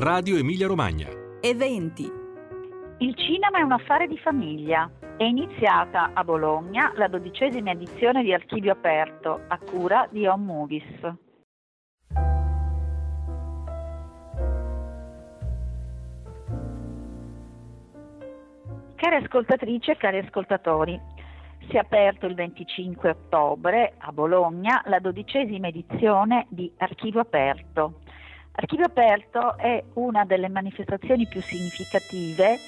Radio Emilia Romagna. Eventi. Il cinema è un affare di famiglia. È iniziata a Bologna la dodicesima edizione di Archivio Aperto a cura di Home Movies. Cari ascoltatrici e cari ascoltatori, si è aperto il 25 ottobre a Bologna la dodicesima edizione di Archivio Aperto. Archivio Aperto è una delle manifestazioni più significative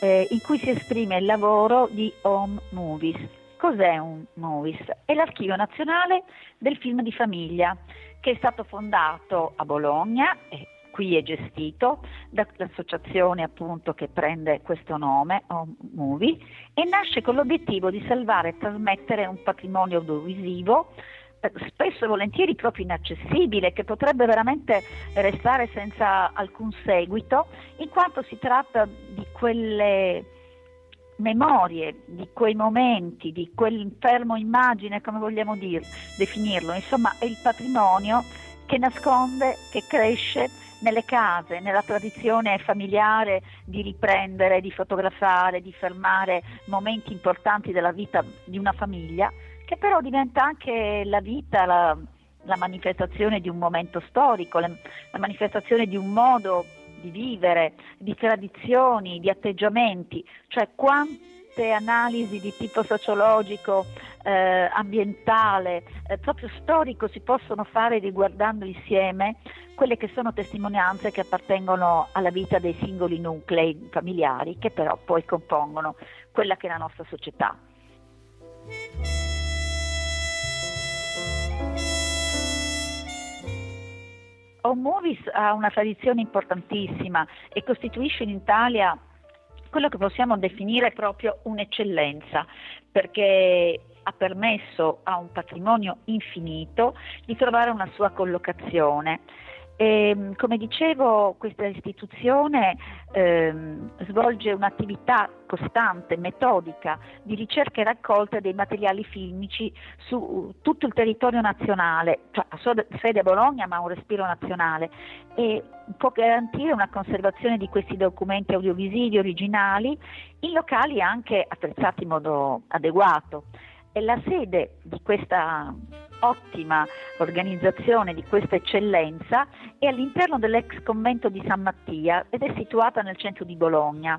eh, in cui si esprime il lavoro di Home Movies. Cos'è un Movies? È l'archivio nazionale del film di famiglia che è stato fondato a Bologna e qui è gestito dall'associazione appunto che prende questo nome, Home Movie, e nasce con l'obiettivo di salvare e trasmettere un patrimonio audiovisivo spesso e volentieri proprio inaccessibile, che potrebbe veramente restare senza alcun seguito, in quanto si tratta di quelle memorie, di quei momenti, di quell'infermo immagine, come vogliamo dir, definirlo, insomma è il patrimonio che nasconde, che cresce nelle case, nella tradizione familiare di riprendere, di fotografare, di fermare momenti importanti della vita di una famiglia, che però diventa anche la vita, la, la manifestazione di un momento storico, la, la manifestazione di un modo di vivere, di tradizioni, di atteggiamenti, cioè quante analisi di tipo sociologico, eh, ambientale, eh, proprio storico si possono fare riguardando insieme quelle che sono testimonianze che appartengono alla vita dei singoli nuclei familiari che però poi compongono quella che è la nostra società. Home Movies ha una tradizione importantissima e costituisce in Italia quello che possiamo definire proprio un'eccellenza, perché ha permesso a un patrimonio infinito di trovare una sua collocazione e, ehm, come dicevo, questa istituzione ehm, svolge un'attività costante, metodica, di ricerca e raccolta dei materiali filmici su tutto il territorio nazionale, cioè a sede a Bologna ma un respiro nazionale e può garantire una conservazione di questi documenti audiovisivi originali in locali anche attrezzati in modo adeguato. E la sede di questa ottima organizzazione di questa eccellenza è all'interno dell'ex convento di San Mattia ed è situata nel centro di Bologna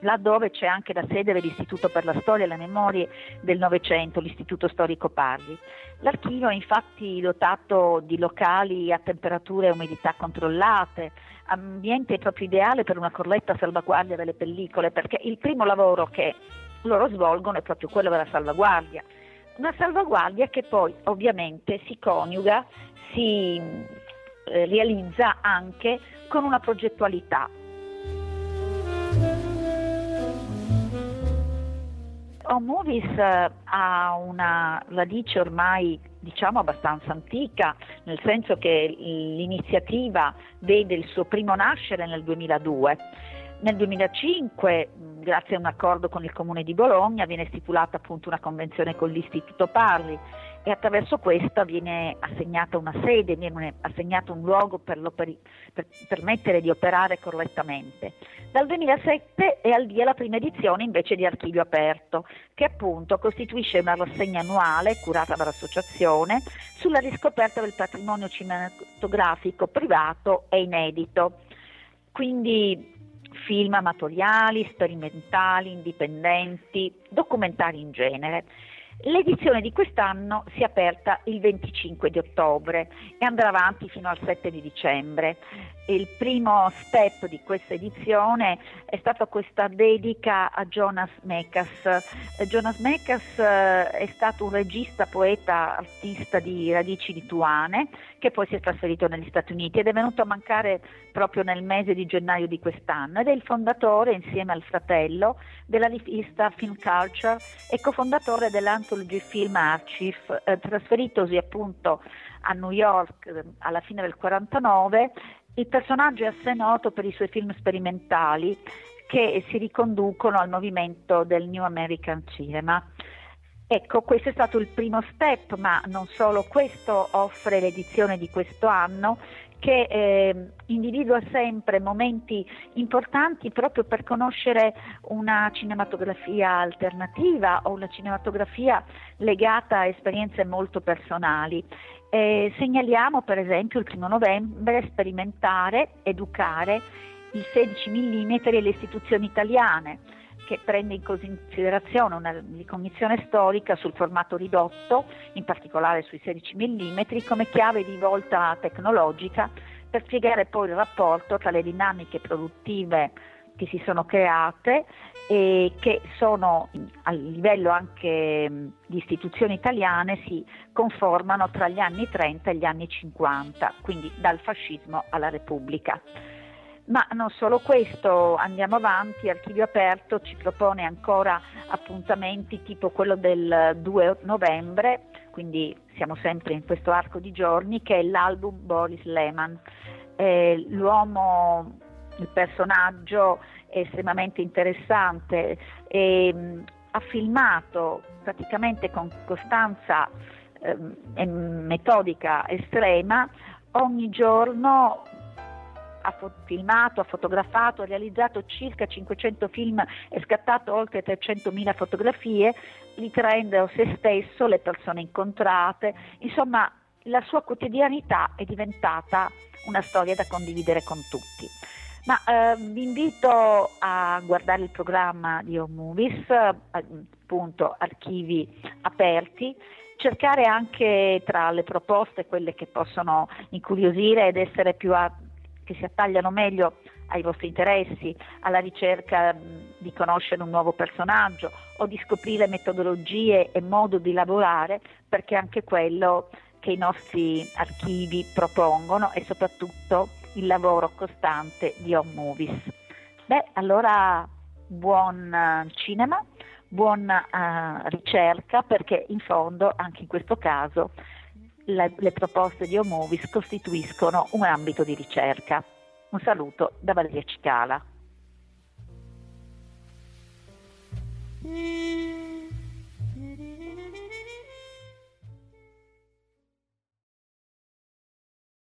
là dove c'è anche la sede dell'Istituto per la Storia e le Memorie del Novecento, l'Istituto Storico Parli. L'archivio è infatti dotato di locali a temperature e umidità controllate, ambiente proprio ideale per una corretta salvaguardia delle pellicole, perché il primo lavoro che loro svolgono è proprio quello della salvaguardia una salvaguardia che poi ovviamente si coniuga, si eh, realizza anche con una progettualità. Home Movies eh, ha una radice ormai diciamo abbastanza antica, nel senso che l'iniziativa vede il suo primo nascere nel 2002. Nel 2005 grazie a un accordo con il Comune di Bologna viene stipulata appunto una convenzione con l'Istituto Parli e attraverso questa viene assegnata una sede, viene assegnato un luogo per, per permettere di operare correttamente. Dal 2007 è al via la prima edizione invece di Archivio Aperto, che appunto costituisce una rassegna annuale curata dall'associazione sulla riscoperta del patrimonio cinematografico privato e inedito. Quindi film amatoriali, sperimentali, indipendenti, documentari in genere. L'edizione di quest'anno si è aperta il 25 di ottobre e andrà avanti fino al 7 di dicembre. Il primo step di questa edizione è stata questa dedica a Jonas Mekas. Eh, Jonas Mekas eh, è stato un regista, poeta, artista di radici lituane che poi si è trasferito negli Stati Uniti ed è venuto a mancare proprio nel mese di gennaio di quest'anno ed è il fondatore insieme al fratello della rivista Film Culture e cofondatore dell'Anthology Film Archive, eh, trasferitosi appunto a New York eh, alla fine del 49 il personaggio è assai noto per i suoi film sperimentali che si riconducono al movimento del New American Cinema. Ecco, questo è stato il primo step, ma non solo questo offre l'edizione di questo anno che eh, individua sempre momenti importanti proprio per conoscere una cinematografia alternativa o una cinematografia legata a esperienze molto personali. Eh, segnaliamo per esempio il primo novembre sperimentare, educare il 16 mm e le istituzioni italiane che prende in considerazione una ricognizione storica sul formato ridotto, in particolare sui 16 mm, come chiave di volta tecnologica per spiegare poi il rapporto tra le dinamiche produttive che si sono create e che sono a livello anche di istituzioni italiane si conformano tra gli anni 30 e gli anni 50, quindi dal fascismo alla Repubblica. Ma non solo questo, andiamo avanti, Archivio Aperto ci propone ancora appuntamenti tipo quello del 2 novembre, quindi siamo sempre in questo arco di giorni, che è l'album Boris Lehman. Eh, l'uomo, il personaggio è estremamente interessante e mh, ha filmato praticamente con costanza eh, metodica estrema ogni giorno ha filmato, ha fotografato, ha realizzato circa 500 film e scattato oltre 300.000 fotografie, ritraendo se stesso, le persone incontrate, insomma la sua quotidianità è diventata una storia da condividere con tutti. Ma eh, vi invito a guardare il programma di Home Movies, appunto archivi aperti, cercare anche tra le proposte quelle che possono incuriosire ed essere più a, che si attagliano meglio ai vostri interessi, alla ricerca di conoscere un nuovo personaggio o di scoprire metodologie e modo di lavorare, perché anche quello che i nostri archivi propongono e soprattutto il lavoro costante di Home Movies. Beh, allora buon cinema, buona uh, ricerca perché in fondo anche in questo caso le, le proposte di Omovis costituiscono un ambito di ricerca. Un saluto da Valeria Cicala.